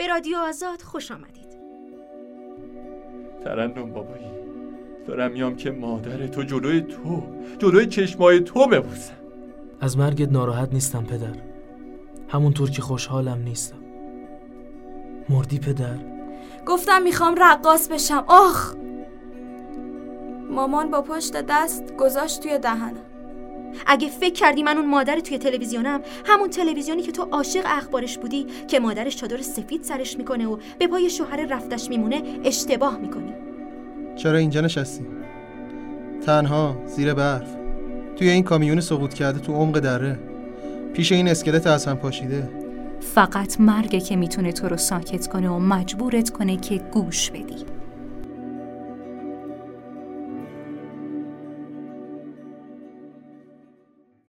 به رادیو آزاد خوش آمدید. ترنم بابایی دارم میام که مادر تو جلوی تو جلوی چشمای تو ببوسم. از مرگت ناراحت نیستم پدر. همونطور که خوشحالم نیستم. مردی پدر. گفتم می‌خوام رقاص بشم. آخ! مامان با پشت دست گذاشت توی دهنم. اگه فکر کردی من اون مادر توی تلویزیونم همون تلویزیونی که تو عاشق اخبارش بودی که مادرش چادر سفید سرش می‌کنه و به پای شوهر رفتش میمونه اشتباه می‌کنی. چرا اینجا نشستی؟ تنها زیر برف. توی این کامیون سقوط کرده تو عمق دره. پیش این اسکلت از هم پاشیده. فقط مرگه که می‌تونه تو رو ساکت کنه و مجبورت کنه که گوش بدی.